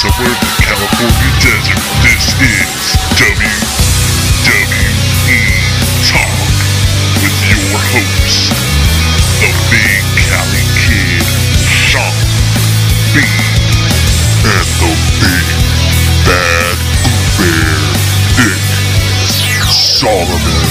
Somewhere in the California desert. This is WWE Talk with your hosts, the Big Cali Kid, Sean B, and the Big Bad Bear, Nick Solomon.